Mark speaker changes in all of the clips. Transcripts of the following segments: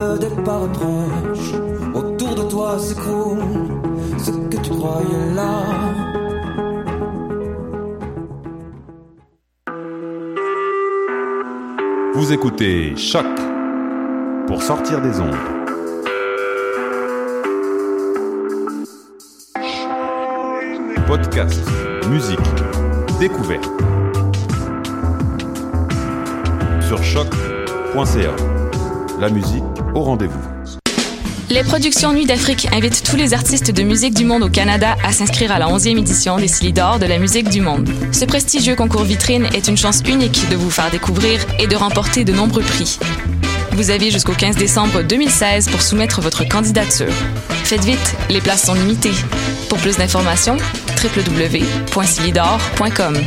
Speaker 1: départ proche, autour de toi s'écroule ce que tu croyais là.
Speaker 2: Vous écoutez Choc pour sortir des ondes. Podcast, musique, découverte. Sur choc.ca. La musique au rendez-vous.
Speaker 3: Les productions Nuit d'Afrique invitent tous les artistes de musique du monde au Canada à s'inscrire à la 11e édition des Silidor de la musique du monde. Ce prestigieux concours vitrine est une chance unique de vous faire découvrir et de remporter de nombreux prix. Vous avez jusqu'au 15 décembre 2016 pour soumettre votre candidature. Faites vite, les places sont limitées. Pour plus d'informations, www.silidor.com.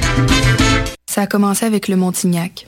Speaker 4: Ça a commencé avec le Montignac.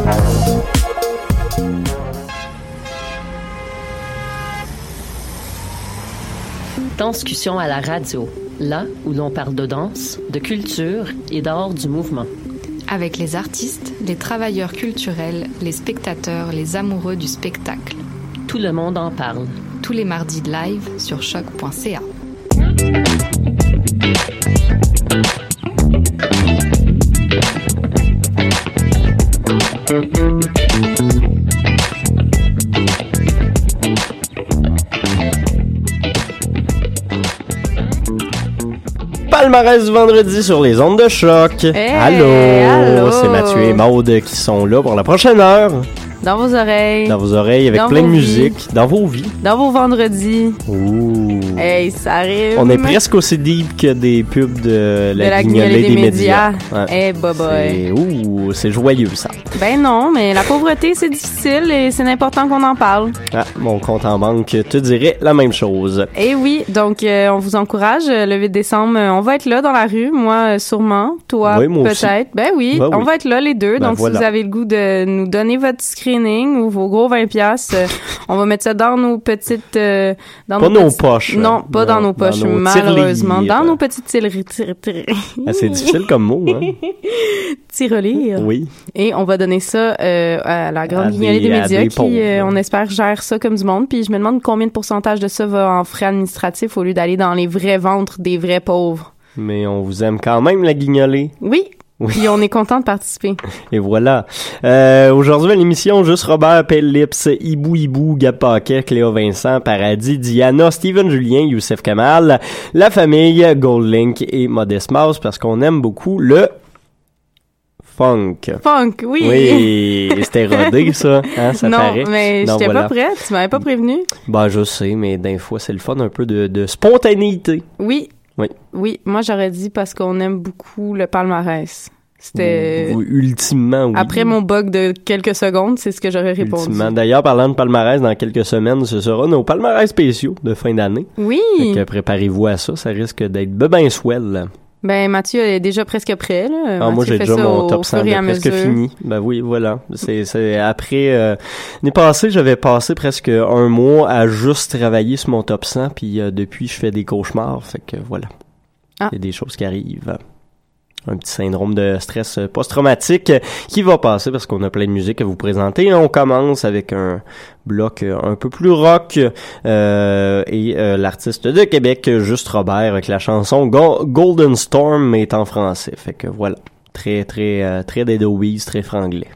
Speaker 5: Danscussion à la radio, là où l'on parle de danse, de culture et d'art du mouvement.
Speaker 4: Avec les artistes, les travailleurs culturels, les spectateurs, les amoureux du spectacle.
Speaker 5: Tout le monde en parle.
Speaker 4: Tous les mardis de live sur choc.ca.
Speaker 6: Palmarès du vendredi sur les ondes de choc. allô,
Speaker 7: allô.
Speaker 6: c'est Mathieu et Maude qui sont là pour la prochaine heure.
Speaker 7: Dans vos oreilles.
Speaker 6: Dans vos oreilles avec
Speaker 7: Dans
Speaker 6: plein de musique, dans vos vies.
Speaker 7: Dans vos vendredis.
Speaker 6: Ouh.
Speaker 7: Hey, ça arrive.
Speaker 6: On est presque aussi deep que des pubs de la,
Speaker 7: de la
Speaker 6: guignolée des,
Speaker 7: des médias.
Speaker 6: Ouais.
Speaker 7: Eh.
Speaker 6: C'est- Ouh, c'est joyeux ça.
Speaker 7: Ben non, mais la pauvreté, c'est difficile et c'est important qu'on en parle.
Speaker 6: Ah, mon compte en banque te dirait la même chose.
Speaker 7: Et oui, donc euh, on vous encourage. euh, Le 8 décembre, euh, on va être là dans la rue. Moi, sûrement. Toi,
Speaker 6: Oui,
Speaker 7: peut-être. Ben oui,
Speaker 6: Ben
Speaker 7: on va être là les deux.
Speaker 6: Ben
Speaker 7: donc
Speaker 6: voilà.
Speaker 7: si vous avez le goût de nous donner votre screening ou vos gros 20 pièces, on va mettre ça dans nos petites... euh, dans
Speaker 6: Pas nos poches.
Speaker 7: Non, pas dans, nos poches,
Speaker 6: dans nos
Speaker 7: malheureusement. Dans nos petites
Speaker 6: Ah, c'est difficile comme mot, hein?
Speaker 7: tirelires.
Speaker 6: Oui.
Speaker 7: Et on va donner ça euh, à la grande guignolée
Speaker 6: des-
Speaker 7: médias
Speaker 6: des
Speaker 7: qui, euh, on espère, gère ça comme du monde. Puis je me demande combien de pourcentage de ça va en frais administratifs au lieu d'aller dans les vrais ventres des vrais pauvres.
Speaker 6: Mais on vous aime quand même, la guignolée.
Speaker 7: Oui.
Speaker 6: Oui.
Speaker 7: Puis on est content de participer.
Speaker 6: Et voilà. Euh, Aujourd'hui à l'émission, juste Robert Pellips, Ibou Ibou, Gab Paquet, Cléo Vincent, Paradis, Diana, Steven Julien, Youssef Kamal, la famille, Goldlink et Modest Mouse parce qu'on aime beaucoup le funk.
Speaker 7: Funk, oui.
Speaker 6: Oui, c'était rodé ça, hein, ça
Speaker 7: non,
Speaker 6: paraît.
Speaker 7: mais j'étais
Speaker 6: voilà.
Speaker 7: pas prête. Tu m'avais pas prévenu.
Speaker 6: Ben je sais, mais d'un fois c'est le fun un peu de, de spontanéité.
Speaker 7: Oui.
Speaker 6: Oui.
Speaker 7: Oui. Moi, j'aurais dit parce qu'on aime beaucoup le palmarès. C'était...
Speaker 6: Ultimement, oui.
Speaker 7: Après mon bug de quelques secondes, c'est ce que j'aurais répondu.
Speaker 6: Ultimement. D'ailleurs, parlant de palmarès, dans quelques semaines, ce sera nos palmarès spéciaux de fin d'année.
Speaker 7: Oui.
Speaker 6: Que préparez-vous à ça, ça risque d'être ben swell.
Speaker 7: Ben, Mathieu est déjà presque prêt, là.
Speaker 6: Ah, moi, j'ai déjà mon top 100
Speaker 7: fur et
Speaker 6: de presque
Speaker 7: mesure.
Speaker 6: fini. Ben oui, voilà. C'est, c'est après, euh, l'année passée, j'avais passé presque un mois à juste travailler sur mon top 100, puis euh, depuis, je fais des cauchemars. Fait que voilà.
Speaker 7: Ah.
Speaker 6: Il y a des choses qui arrivent. Un petit syndrome de stress euh, post-traumatique euh, qui va passer parce qu'on a plein de musique à vous présenter. On commence avec un bloc euh, un peu plus rock euh, et l'artiste de Québec, Juste Robert, avec la chanson Go- Golden Storm est en français. Fait que voilà. Très, très, très Obies, très franglais.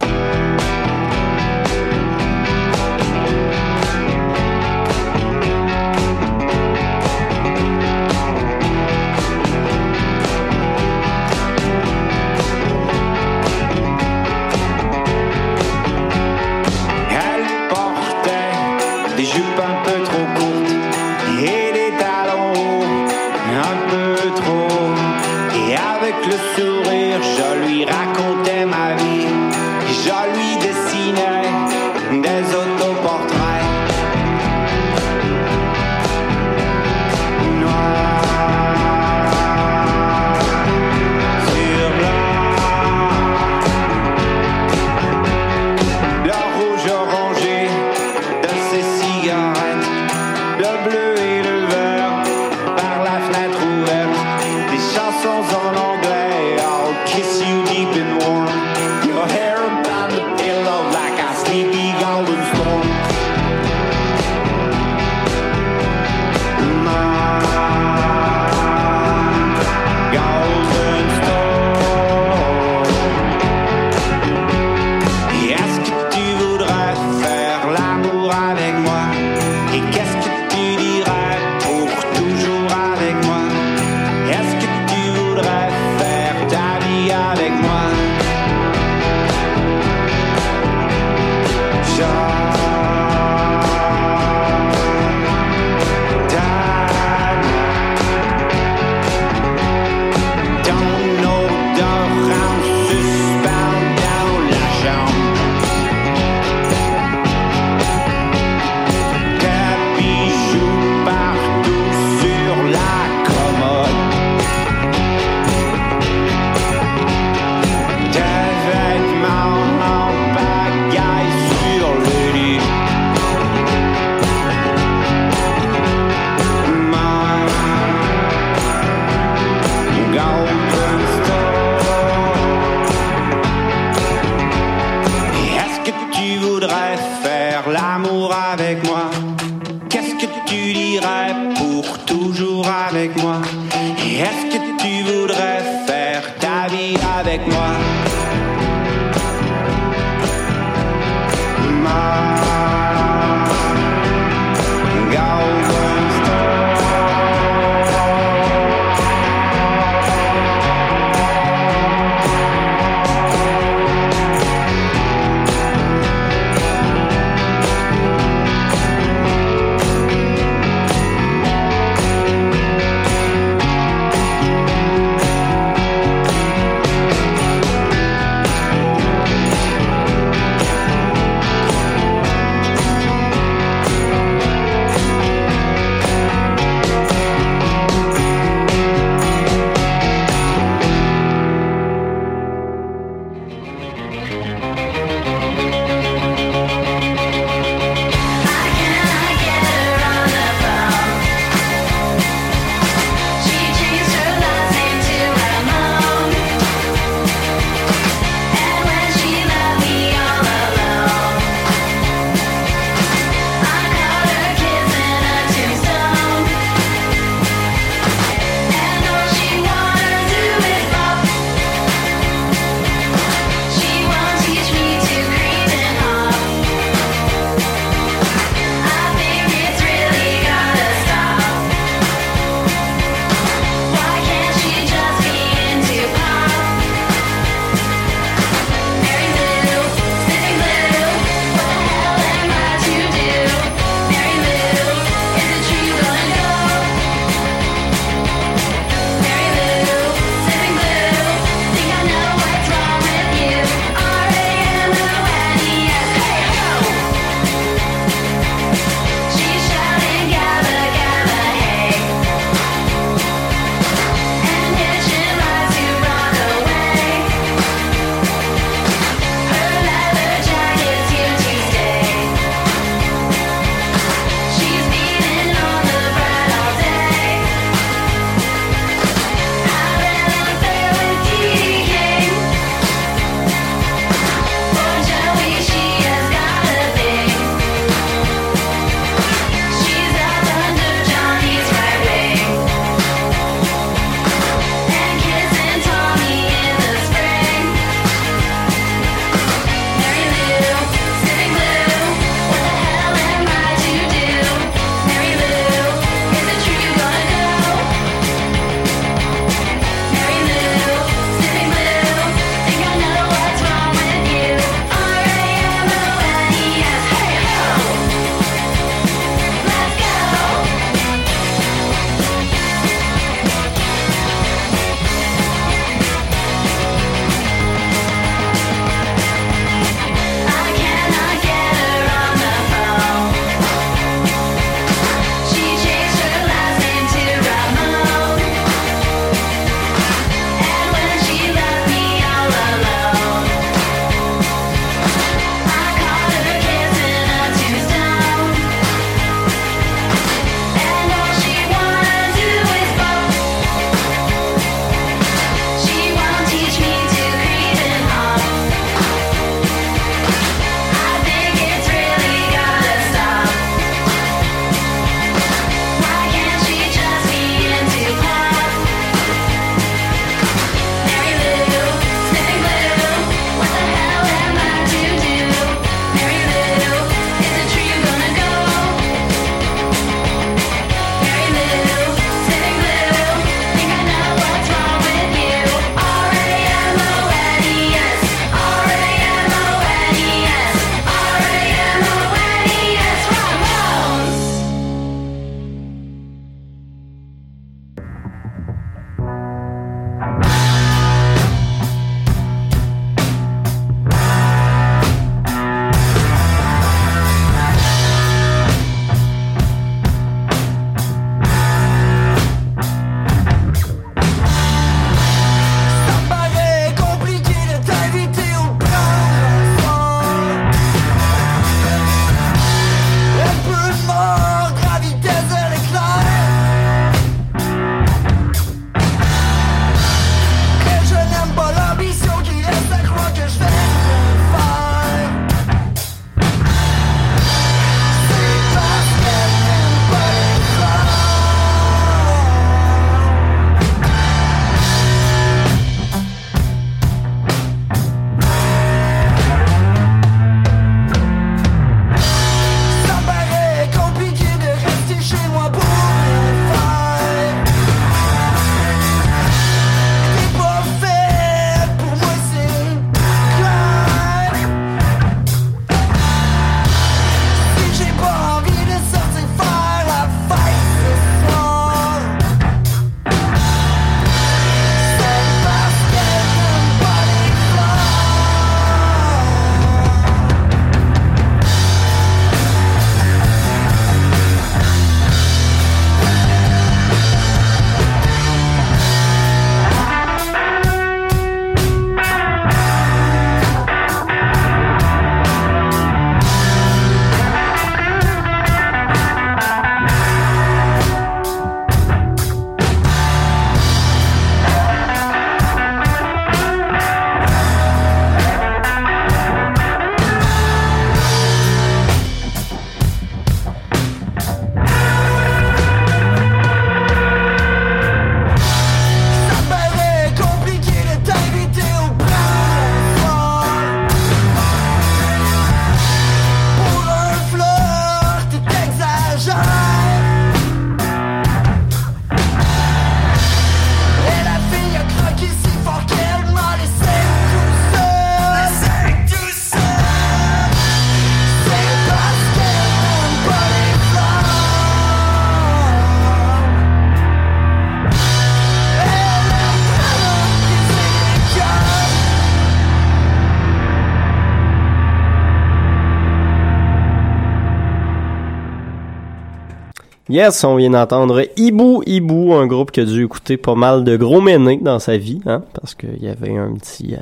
Speaker 6: Yes, on vient d'entendre Hibou Hibou, un groupe qui a dû écouter pas mal de gros ménés dans sa vie, hein, parce qu'il y avait un petit... euh,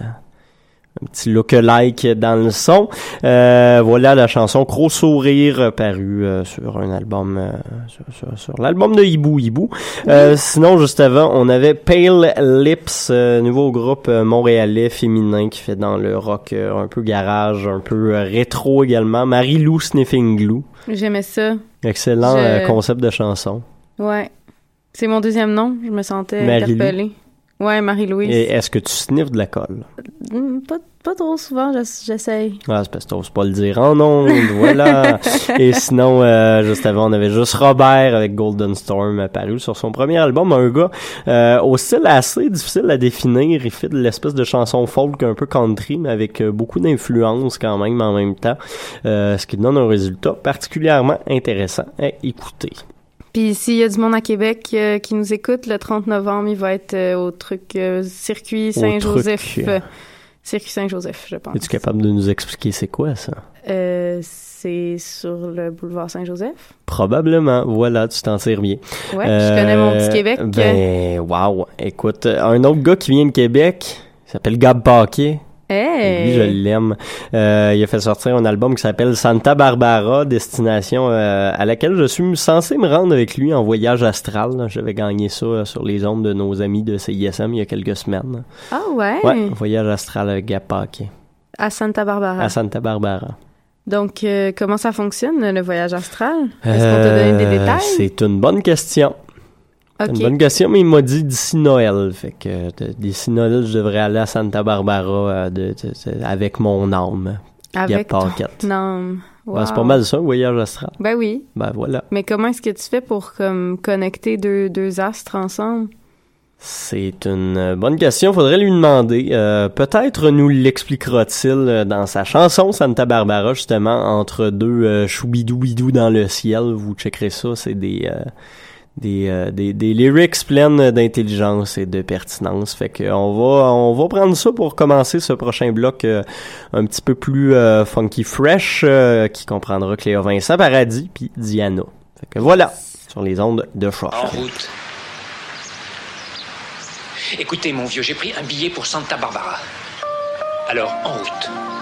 Speaker 6: un petit look-alike dans le son. Euh, voilà la chanson Gros Sourire euh, parue euh, sur un album euh, sur, sur- sur l'album de Hibou Hibou. Sinon juste avant, on avait Pale Lips, nouveau groupe montréalais féminin qui fait dans le rock un peu garage, un peu rétro également. Marie-Lou Sniffing Glue.
Speaker 7: J'aimais ça.
Speaker 6: Excellent
Speaker 7: Je-
Speaker 6: concept de chanson.
Speaker 7: Ouais. C'est mon deuxième nom. Je me sentais interpellée. Ouais, Marie-Louise.
Speaker 6: Et est-ce que tu sniffes de la colle?
Speaker 7: Hmm, Pas, pas trop souvent, j'ess- j'essaye.
Speaker 6: Ah, c'est parce que t'oses pas le dire en ondes, voilà. Et sinon, euh, juste avant, on avait juste Robert avec Golden Storm apparu sur son premier album, un gars euh, au style assez difficile à définir. Il fait de l'espèce de chanson folk un peu country, mais avec euh, beaucoup d'influence quand même en même temps, euh, ce qui donne un résultat particulièrement intéressant à écouter.
Speaker 7: Puis s'il y a du monde à Québec euh, qui nous écoute, le 30 novembre, il va être euh, au truc euh, Circuit Saint-Joseph. Euh,
Speaker 6: euh.
Speaker 7: Circuit Saint-Joseph, je pense.
Speaker 6: Es-tu capable de nous expliquer c'est quoi ça?
Speaker 7: Euh, c'est sur le boulevard Saint-Joseph.
Speaker 6: Probablement, voilà, tu t'en tires bien.
Speaker 7: Ouais, je connais mon petit Québec.
Speaker 6: Ben, wow. Écoute, un autre gars qui vient de Québec, il s'appelle Gab Paquet.
Speaker 7: Hey!
Speaker 6: Lui, je l'aime. Euh, il a fait sortir un album qui s'appelle Santa Barbara, destination euh, à laquelle je suis censé me rendre avec lui en voyage astral. J'avais gagné ça euh, sur les ondes de nos amis de CISM il y a quelques semaines.
Speaker 7: Ah ouais?
Speaker 6: Ouais, voyage astral avec
Speaker 7: À Santa Barbara.
Speaker 6: à Santa Barbara.
Speaker 7: Donc, euh, comment ça fonctionne, le voyage astral? Est-ce qu'on t'a donné des détails?
Speaker 6: C'est une bonne question.
Speaker 7: Ok.
Speaker 6: Une bonne question, mais il m'a dit d'ici Noël. Fait que euh, d'ici Noël, je devrais aller à Santa Barbara euh, de- de- de- avec mon âme.
Speaker 7: Avec ton âme.
Speaker 6: C'est pas mal ça, un voyage astral.
Speaker 7: Ben oui.
Speaker 6: Ben voilà.
Speaker 7: Mais comment est-ce que tu fais pour comme connecter deux, deux astres ensemble?
Speaker 6: C'est une euh, bonne question, faudrait lui demander. Euh, Peut-être nous l'expliquera-t-il dans sa chanson Santa Barbara, justement, entre deux euh, choubidou-bidou dans le ciel. Vous checkerez ça, c'est des, euh, des, euh, des, des lyrics pleines d'intelligence et de pertinence. Fait que on va, on va prendre ça pour commencer ce prochain bloc euh, un petit peu plus euh, funky fresh, euh, qui comprendra Cléa Vincent Paradis puis Diana. Fait que voilà, sur les ondes de choc.
Speaker 8: En route. Écoutez, mon vieux, j'ai pris un billet pour Santa Barbara. Alors, en route.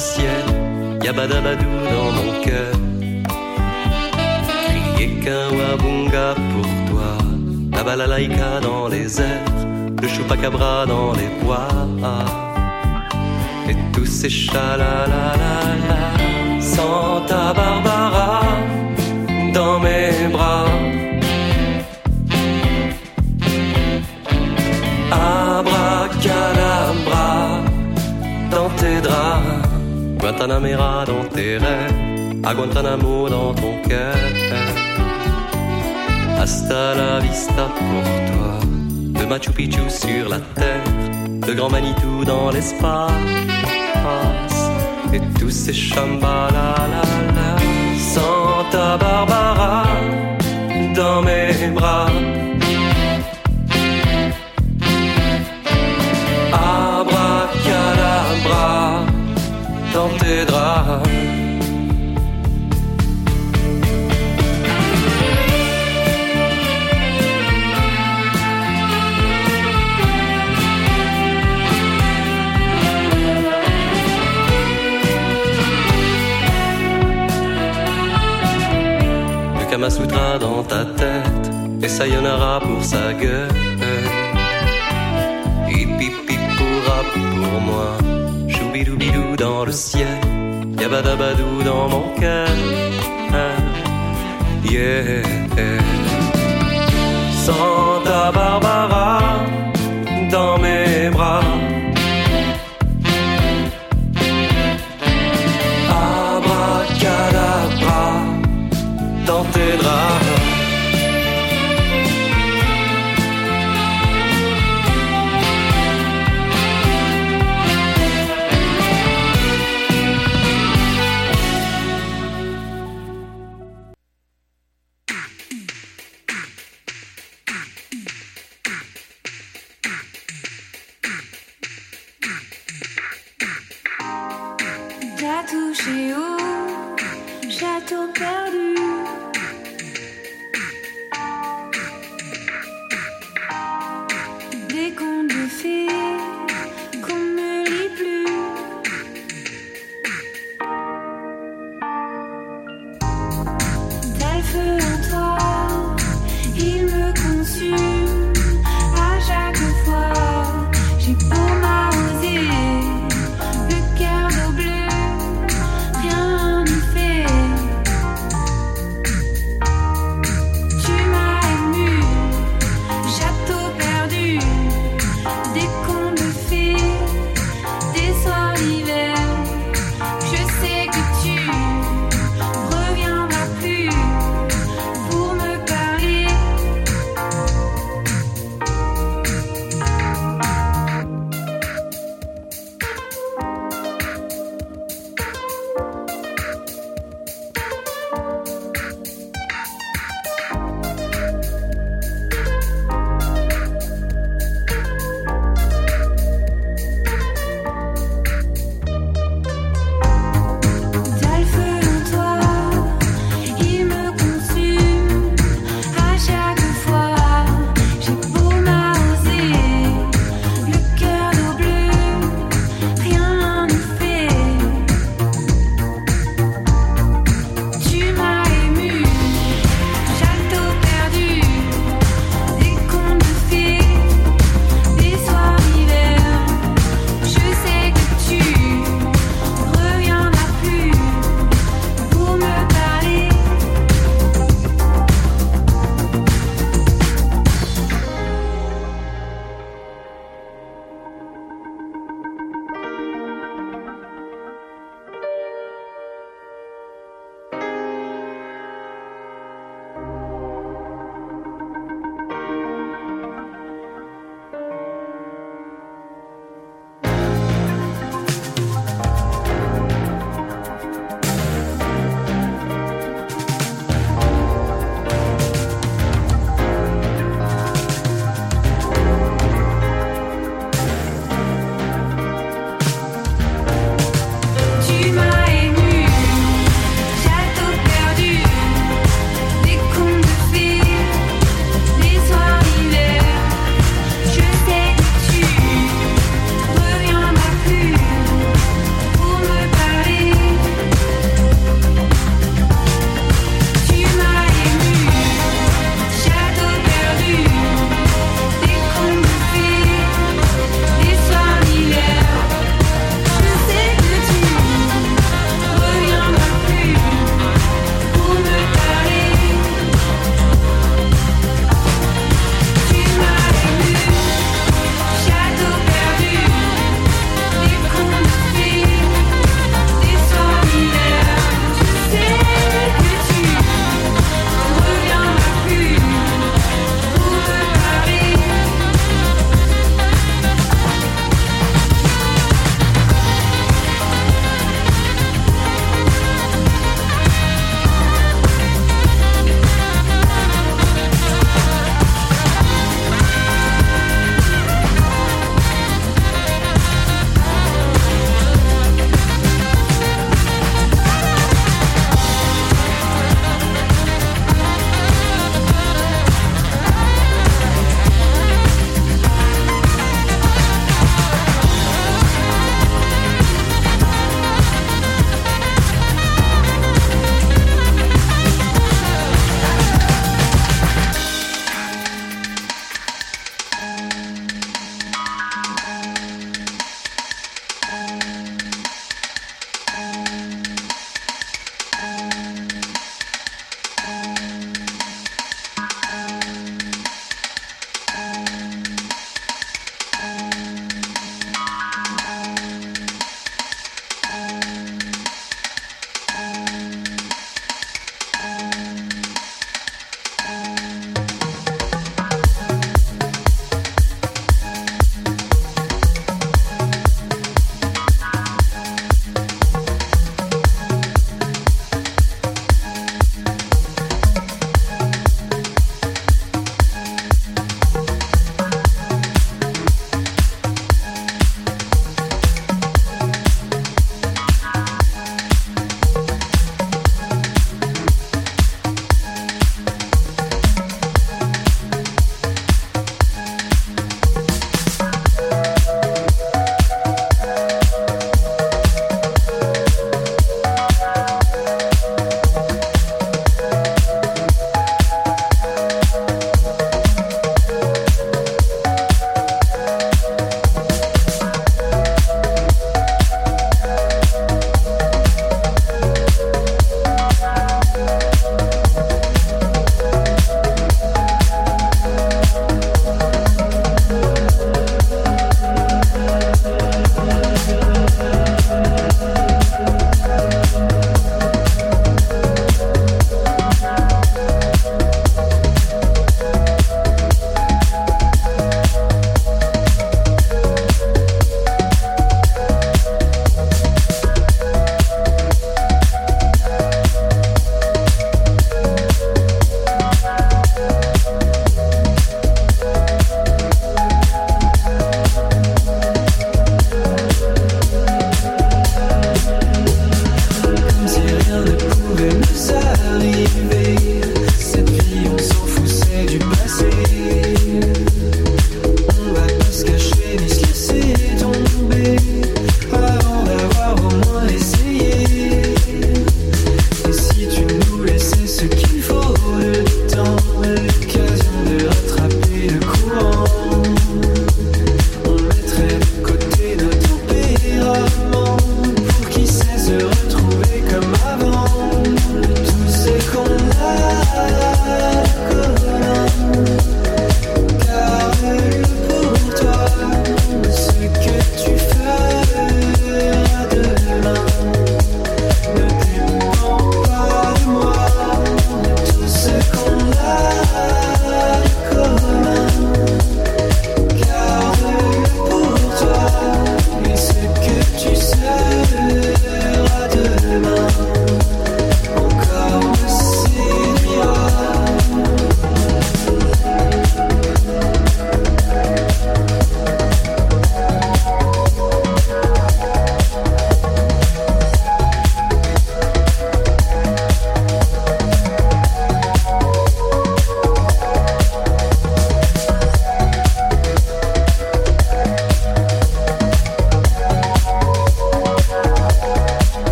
Speaker 9: Ciel, yabadabadou dans mon cœur. Crier qu'un wabunga pour toi, la balalaïka dans les airs, le chupacabra dans les bois. Et tous ces chalalalala, Santa Barbara Guantanamera dans tes rêves, à Guantanamo dans ton cœur. Hasta la vista pour toi, de Machu Picchu sur la terre, de Grand Manitou dans l'espace, et tous ces chambalalala, Santa Barbara dans mes bras. Le Kama Sutra dans ta tête et Sayonara pour sa gueule. Hippie pourra pour moi. Choubidoubidou dans le ciel. Yabadabadou dans mon cœur. Yeah. Santa Barbara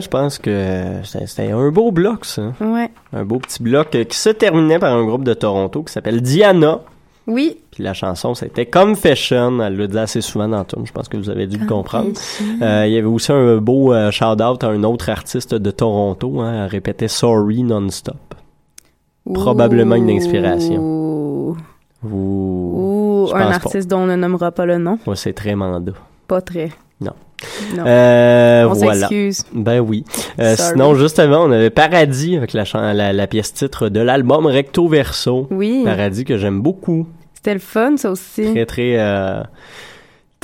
Speaker 6: je pense que c'était un beau bloc, ça.
Speaker 7: Ouais.
Speaker 6: Un beau petit bloc euh, qui se terminait par un groupe de Toronto qui s'appelle Diana.
Speaker 7: Oui.
Speaker 6: Puis la chanson, c'était Confession. Elle le dit assez souvent dans le. Je pense que vous avez dû le comprendre. Euh, il y avait aussi un beau euh, shout-out à un autre artiste de Toronto. Hein, elle répétait Sorry non-stop. Probablement une inspiration.
Speaker 7: Ouh.
Speaker 6: Vous...
Speaker 7: Ou
Speaker 6: Je
Speaker 7: un
Speaker 6: pas.
Speaker 7: artiste dont on ne nommera pas le nom.
Speaker 6: Ouais, c'est très mandat.
Speaker 7: Pas très.
Speaker 6: Non. Euh,
Speaker 7: On
Speaker 6: voilà. Ben oui. Euh, sinon, juste avant, on avait Paradis avec la, chan- la, la pièce titre de l'album Recto Verso.
Speaker 7: Oui.
Speaker 6: Paradis que j'aime beaucoup.
Speaker 7: C'était le fun, ça aussi.
Speaker 6: Très, très, euh,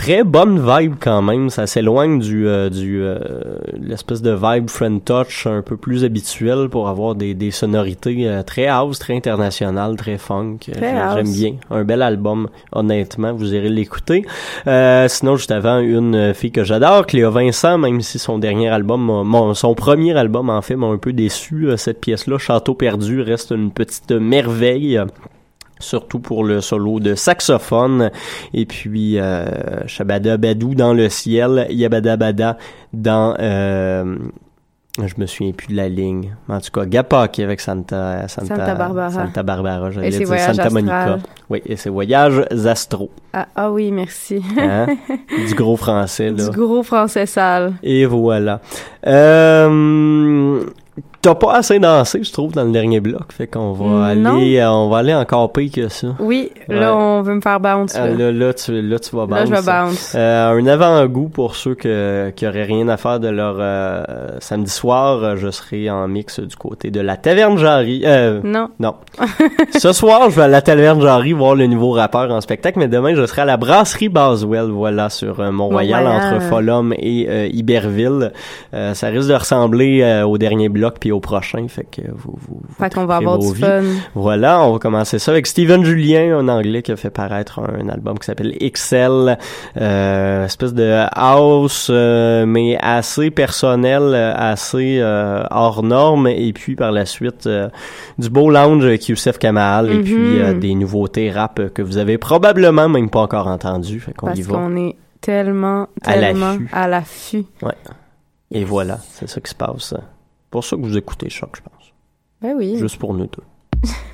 Speaker 6: très bonne vibe quand même. Ça s'éloigne du, euh, du, euh, l'espèce de vibe friend touch un peu plus habituel pour avoir des, des sonorités euh, très house, très internationales, très funk. Euh, J'aime bien. Un bel album, honnêtement. Vous irez l'écouter. Euh, sinon, juste avant, une fille que j'adore, Cléa Vincent, même si son dernier album, mon, son premier album, en fait, m'a un peu déçu. Cette pièce-là, Château perdu, reste une petite merveille. Surtout pour le solo de saxophone. Et puis, euh, Shabada Badou dans le ciel, Yabada Bada dans... Euh, je me souviens plus de la ligne. En tout cas, Gapaki avec Santa, Santa,
Speaker 7: Santa Barbara.
Speaker 6: Santa Barbara, j'allais dire Santa Monica. Oui, et ses voyages astro.
Speaker 7: Ah, ah oui, merci.
Speaker 6: Hein? du gros français, là.
Speaker 7: Du gros français sale.
Speaker 6: Et voilà. Euh, T'as pas assez dansé, je trouve, dans le dernier bloc. Fait qu'on va
Speaker 7: Non.
Speaker 6: aller, euh, on va aller encore pire que ça.
Speaker 7: Oui, là, on veut me faire bounce.
Speaker 6: Ah,
Speaker 7: là.
Speaker 6: là, là, tu, là, tu vas bounce.
Speaker 7: Là, je vais bounce.
Speaker 6: Euh, un avant-goût pour ceux que, qui auraient rien à faire de leur euh, samedi soir. euh, Je serai en mix du côté de la Taverne Jarry. Euh,
Speaker 7: Non.
Speaker 6: Non. Ce soir, je vais à la Taverne Jarry voir le nouveau rappeur en spectacle, mais demain, je serai à la Brasserie Baswell, voilà, sur Mont-Royal, entre Folum et Iberville. Euh, ça risque de ressembler au dernier bloc puis au prochain, fait que vous... vous, vous
Speaker 7: Fait qu'on va avoir du
Speaker 6: vies.
Speaker 7: fun.
Speaker 6: Voilà, on va commencer ça avec Steven Julien, un anglais qui a fait paraître un album qui s'appelle XL, euh, espèce de house, euh, mais assez personnel, euh, assez euh, hors norme, et puis par la suite du beau lounge avec Youssef Kamal, et puis euh, des nouveautés rap que vous avez probablement même pas encore entendues, fait qu'on y
Speaker 7: Parce
Speaker 6: va.
Speaker 7: qu'on est tellement, tellement à l'affût.
Speaker 6: Ouais. Et voilà, c'est ça qui se passe. Pour ça que vous écoutez Choc, je pense.
Speaker 7: Ben oui.
Speaker 6: Juste pour nous deux.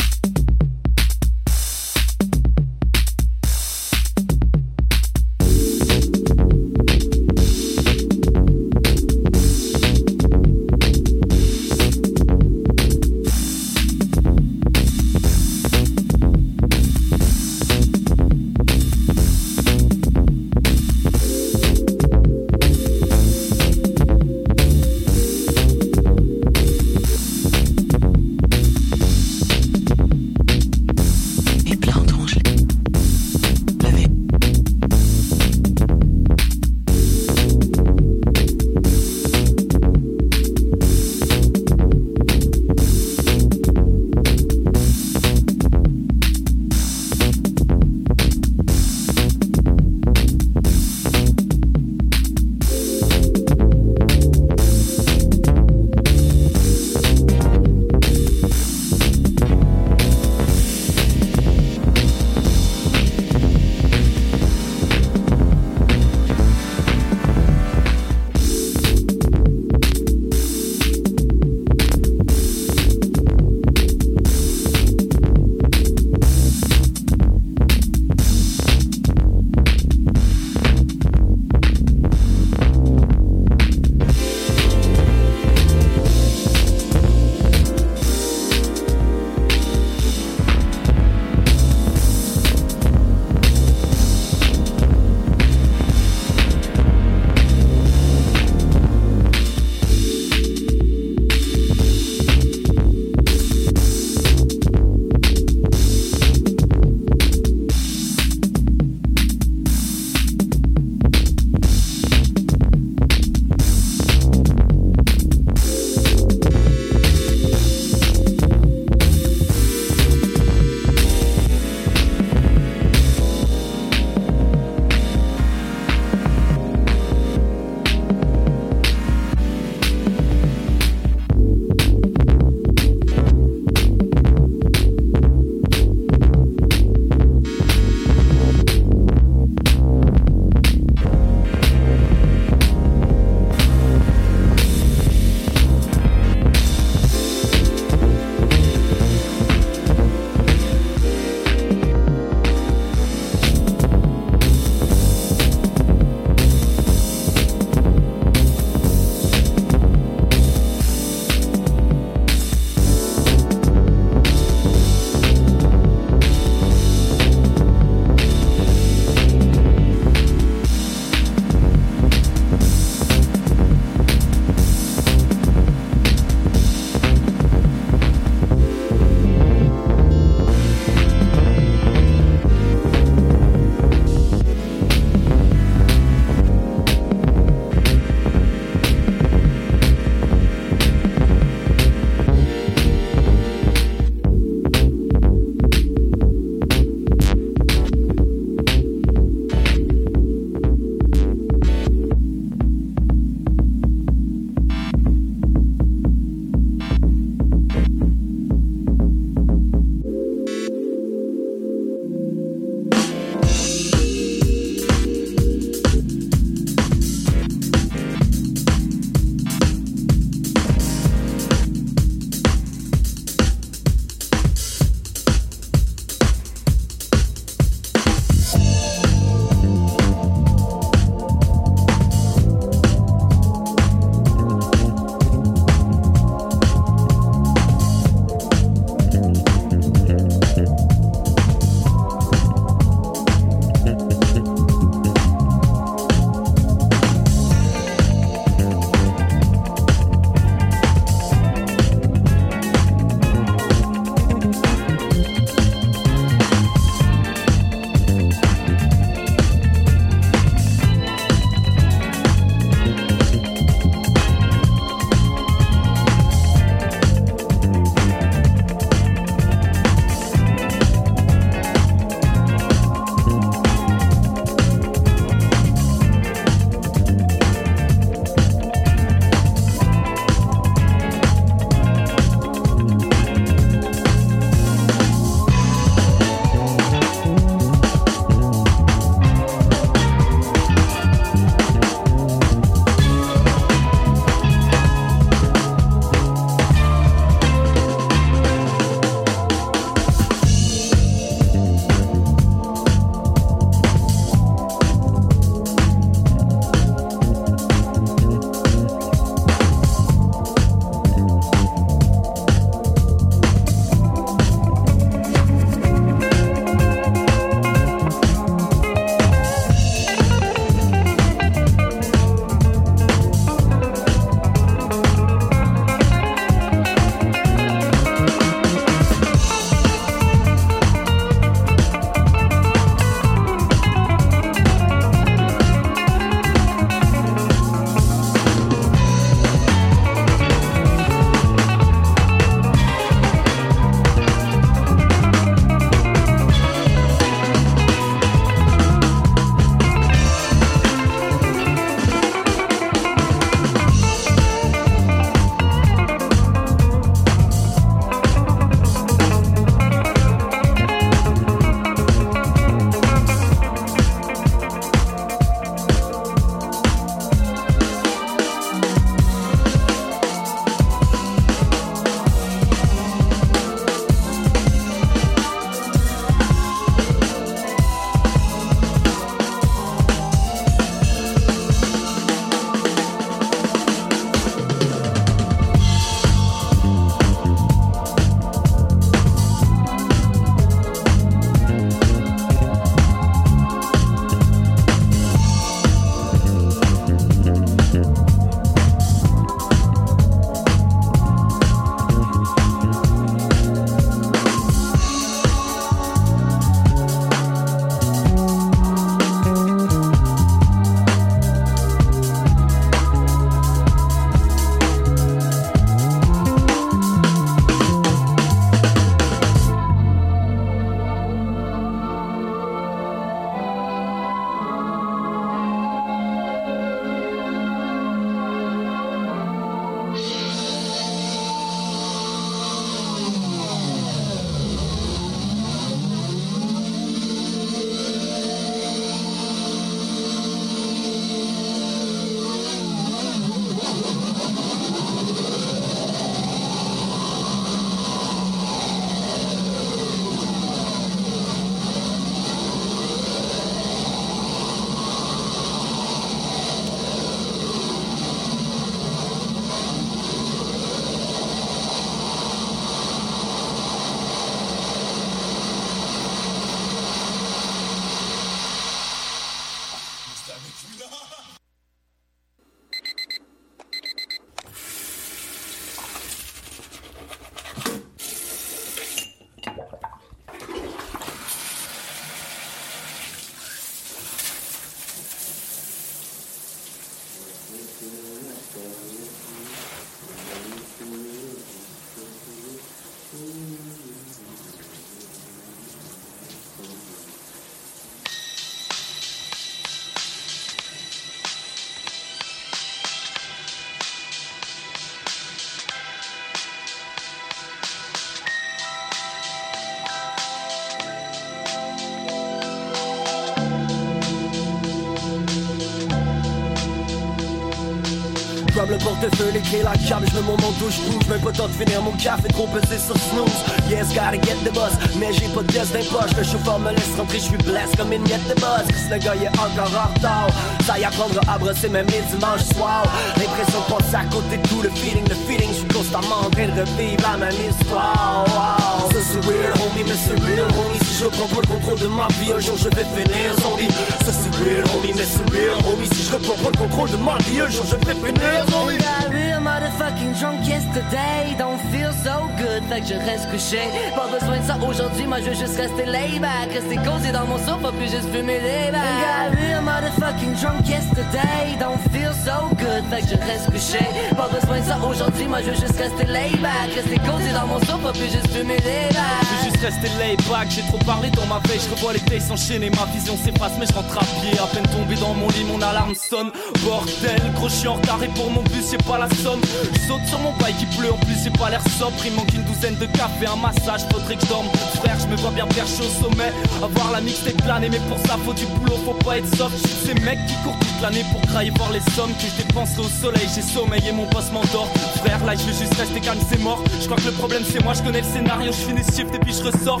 Speaker 10: Le portefeuille, les clés, la cam, je me mon douche bouge Même pas temps de finir mon café, trop pesé sur snooze. Yes, gotta get the buzz, mais j'ai pas de pièce d'impoche Le chauffeur me laisse rentrer, je suis blessé comme une miette de buzz. Chris le gars, il est encore en retard. Ça y apprendra à brosser même les dimanches soirs. L'impression de passer à côté de tout le feeling, le feeling Je suis constamment en train de revivre la même histoire wow. Ça c'est weird, homie, mais c'est real, homie. Si je prends pas le contrôle de ma vie, un jour je vais finir zombie. Ça c'est weird, homie, mais c'est real, homie. Si je reprends pas contrôle de je vais finir zombie
Speaker 11: Got real motherfucking drunk yesterday. Don't feel so good, fait que je reste couché. Pas besoin de ça aujourd'hui, moi je veux juste rester lay back. Rester cosy dans mon sofa, puis juste fumer des bags Got real motherfucking drunk yesterday. Don't feel so good, fait que je reste couché. Pas besoin de ça aujourd'hui, moi je veux juste rester lay back. Rester cosy dans mon sofa, puis juste fumer des
Speaker 12: Je
Speaker 11: bags
Speaker 12: veux juste rester laid back, j'ai trop parlé dans ma veille, je revois les days s'enchaîner, ma vision s'efface mais je rentre à pied, à peine tombé dans mon lit, mon alarme sonne, bordel, gros je suis en retard et pour mon bus j'ai pas la somme, je saute sur mon bike qui pleut, en plus j'ai pas l'air sobre, il manque une douzaine de cafés, un massage, faudrait que je dorme, frère je me vois bien perché au sommet, avoir la mixtape planer, mais pour ça faut du boulot, faut pas être soft, je ces mecs qui courent toute l'année pour grailler voir les sommes que je dépense au soleil, j'ai sommeil et mon boss m'endort, frère là je veux juste rester calme, c'est mort, je crois que le problème c'est moi, je connais le scénario, je finis shift et puis je ressors.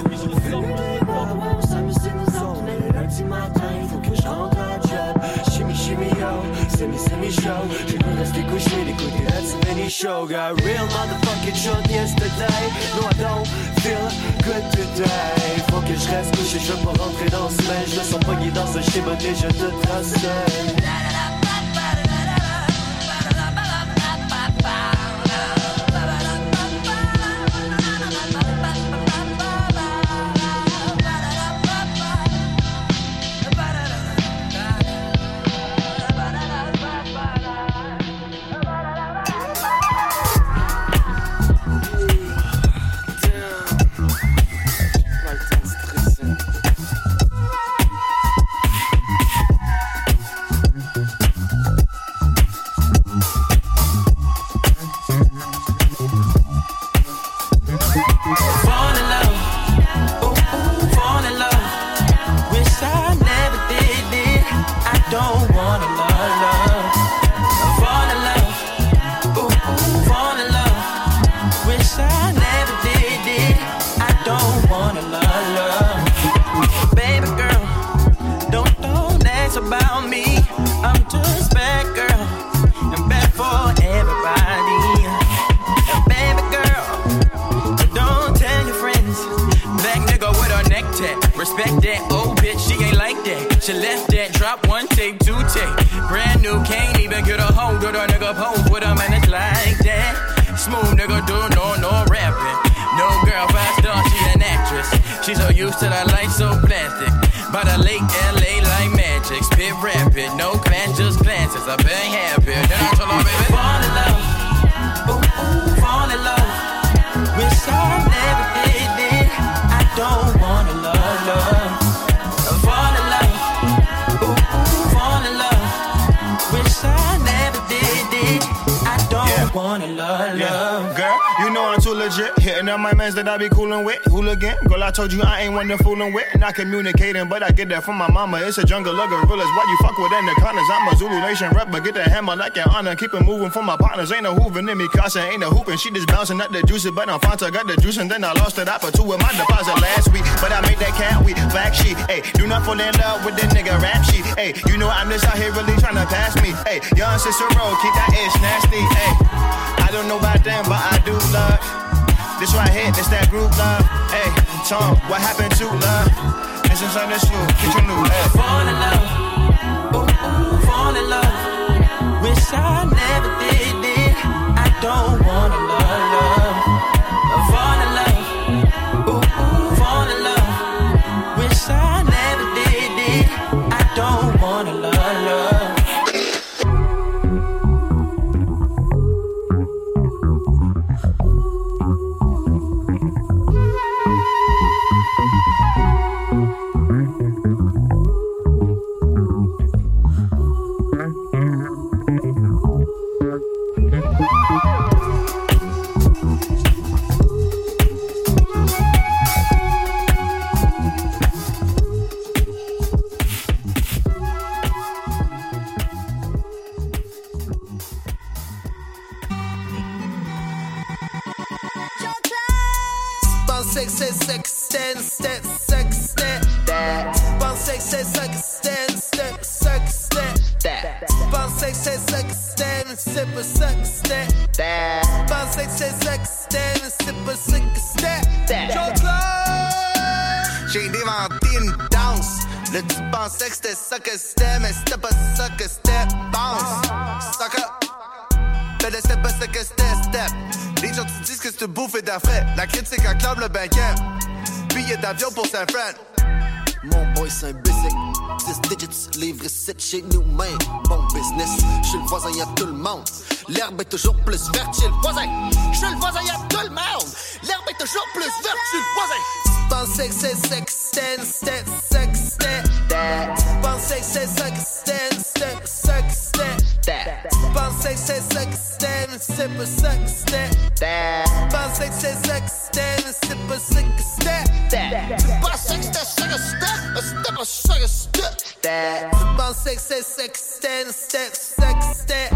Speaker 10: faut que je à job. Semi, semi show. J'ai pu rester couché, d'écouter that many show. Got real motherfucking shot yesterday. No, I don't feel good today. Faut que je reste couché, je veux pas rentrer dans ce mail. Je me sens pas dans ce schéma je te trace.
Speaker 13: She left that, drop one tape, two tape. Brand new, can't even get a hold of the nigga pose with a man, it's like that. Smooth nigga do no, no rapping. No girl, fast dog, she an actress. She's so used to the life so plastic. By the lake, LA like magic. Spit rapid, no glance, just glances. I've been happy. Then I told her, baby,
Speaker 14: up my mans that I be coolin' with. Hooligan. Girl, I told you I ain't one to foolin' with. Not communicating, but I get that from my mama. It's a jungle of gorillas. Why you fuck with anacondas? I'm a Zulu Nation rep, but get the hammer like your honor. Keep it moving for my partners. Ain't no hooving in me, Casa. Ain't no hooping. She just bouncing up the juicy, but I'm Fanta. Got the juice, and then I lost it out for two with my deposit last week. But I made that cat week. Black sheet. Hey, do not fall in love with the nigga rap sheet. Hey, you know I'm just out here really trying to pass me. Hey, young Cicero, keep that ish nasty. Hey, I don't know about them, but I do love. This right here, this that group love. Hey, Tom, what happened to love? This is understood. Get your new hey.
Speaker 13: Fall in love. Ooh, ooh, fall in love.
Speaker 15: Chez nous, man. Bon business. Chez le voisin, y'a tout le monde. L'herbe est toujours plus verte chez le voisin. Chez le voisin, y'a tout le monde. L'herbe est toujours plus verte chez le voisin.
Speaker 16: Pensais que c'est que c'était, c'était ça que c'est que c'était, c'était ça que c'est mais c'est pas. Tu pensais que c'est mais c'est pas.
Speaker 15: Tu pensais que mais pas
Speaker 16: c'est mais que c'est ça que c'était, mais c'était ça que c'était.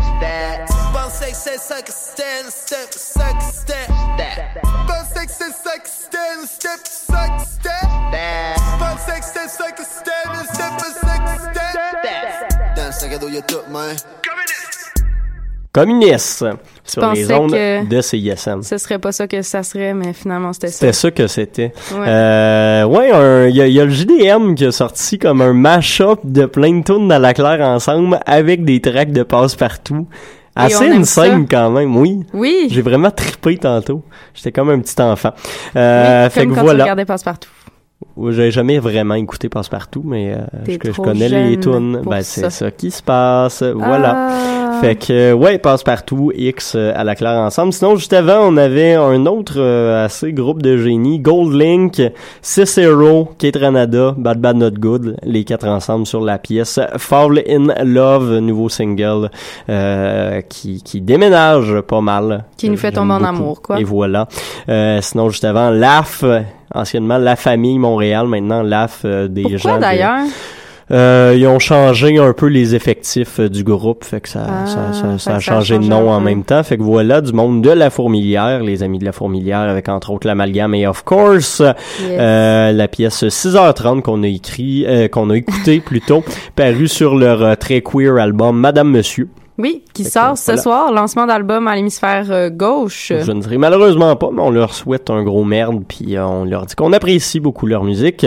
Speaker 16: Tu pensais que c'est ça que c'était, mais c'était pas ça que c'était. Tu pensais que c'était ça que c'était, mais c'était pas ça que c'était.
Speaker 15: Dans le sac à
Speaker 6: Communiste sur les ondes de CISM.
Speaker 7: Ce serait pas ça que ça serait, mais finalement, c'était ça.
Speaker 6: C'était ça que c'était.
Speaker 7: Ouais.
Speaker 6: Euh, ouais, un- il y, y a le JDM qui a sorti comme un mash-up de plein de tunes dans la claire ensemble avec des tracks de passe-partout. Assez
Speaker 7: on aime
Speaker 6: insane quand même, oui.
Speaker 7: Oui.
Speaker 6: J'ai vraiment trippé tantôt. J'étais comme un petit enfant. Euh, fait
Speaker 7: Comme
Speaker 6: que
Speaker 7: quand tu regardais Passe-Partout.
Speaker 6: Ouais, J'ai jamais vraiment écouté Passe-Partout, mais euh, je, je connais les tunes. Ben, c'est ça qui se passe. Voilà.
Speaker 7: Ah.
Speaker 6: Fait que, euh, ouais, Passe-Partout, X euh, à la claire ensemble. Sinon, juste avant, on avait un autre euh, assez groupe de génie. Gold Link, Cicero, Kate Ranada, Bad Bad Not Good, les quatre ensemble sur la pièce. Fall in Love, nouveau single euh, qui, qui déménage pas mal.
Speaker 7: Qui nous fait
Speaker 6: J'aime
Speaker 7: tomber en amour, quoi.
Speaker 6: Et voilà. Euh, sinon, juste avant, LAF, euh, anciennement La Famille Montréal, maintenant LAF euh, des gens.
Speaker 7: Pourquoi
Speaker 6: de-
Speaker 7: d'ailleurs?
Speaker 6: Euh, ils ont changé un peu les effectifs euh, du groupe, fait que ça,
Speaker 7: Ah,
Speaker 6: ça, ça, ça a changé de nom en même temps. Fait que voilà, du monde de la Fourmilière, les amis de la Fourmilière, avec entre autres l'amalgame et of course euh, la pièce 6h30 qu'on a écrit, euh, qu'on a écouté plutôt, paru sur leur euh, très queer album Madame Monsieur.
Speaker 7: Oui, qui
Speaker 6: que,
Speaker 7: sort ce
Speaker 6: voilà.
Speaker 7: soir, lancement d'album à l'hémisphère euh, gauche.
Speaker 6: Je ne serai malheureusement pas, mais on leur souhaite un gros merde, puis euh, on leur dit qu'on apprécie beaucoup leur musique.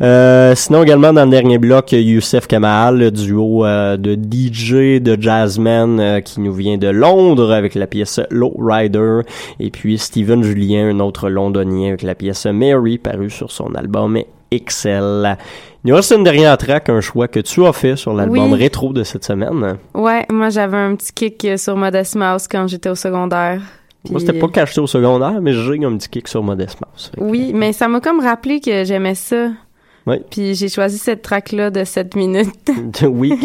Speaker 6: Euh, sinon, également, dans le dernier bloc, Youssef Kamal, le duo euh, de DJ, de jazzman qui nous vient de Londres avec la pièce Low Rider, et puis Steven Julien, un autre londonien avec la pièce Mary, paru sur son album XL. Il nous reste une dernière track, un choix que tu as fait sur l'album
Speaker 7: Oui.
Speaker 6: rétro de cette semaine.
Speaker 7: Ouais, moi j'avais un petit kick euh, sur Modest Mouse quand j'étais au secondaire.
Speaker 6: Moi,
Speaker 7: Puis,
Speaker 6: c'était pas caché au secondaire, mais j'ai un petit kick sur Modest Mouse.
Speaker 7: Oui, mais ça m'a comme rappelé que j'aimais ça.
Speaker 6: Oui.
Speaker 7: Puis j'ai choisi cette track-là de 7 minutes.
Speaker 6: oui,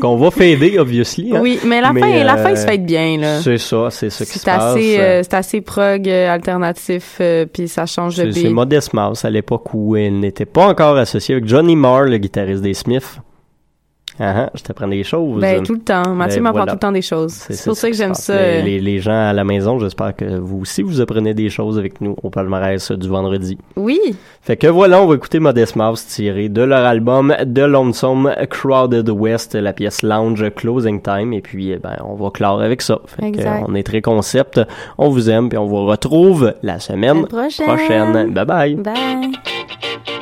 Speaker 6: qu'on va fader, obviously. hein.
Speaker 7: Oui, mais la fin, la fin, il se
Speaker 6: euh,
Speaker 7: fade bien, là.
Speaker 6: C'est ça, c'est ça qui se
Speaker 7: C'est
Speaker 6: passe.
Speaker 7: assez, euh, c'est assez prog, euh, alternatif, euh, puis ça change de
Speaker 6: C'est c'est
Speaker 7: beat.
Speaker 6: Modest Mouse à l'époque où elle n'était pas encore associée avec Johnny Marr, le guitariste des Smiths. Ah, je t'apprends des choses.
Speaker 7: Ben, tout le temps. Mathieu
Speaker 6: Ben,
Speaker 7: m'apprend
Speaker 6: voilà.
Speaker 7: tout le temps des choses. C'est pour ça que j'aime ça. Euh,
Speaker 6: Les, les gens à la maison, j'espère que vous aussi, vous apprenez des choses avec nous au palmarès du vendredi.
Speaker 7: Oui.
Speaker 6: Fait que voilà, on va écouter Modest Mouse tiré de leur album The Lonesome Crowded West, la pièce Lounge Closing Time. Et puis, eh ben, on va clore avec ça. Fait
Speaker 7: Exact.
Speaker 6: euh, on est très concept. On vous aime, puis on vous retrouve la semaine
Speaker 7: prochaine.
Speaker 6: prochaine. Bye bye.
Speaker 7: Bye.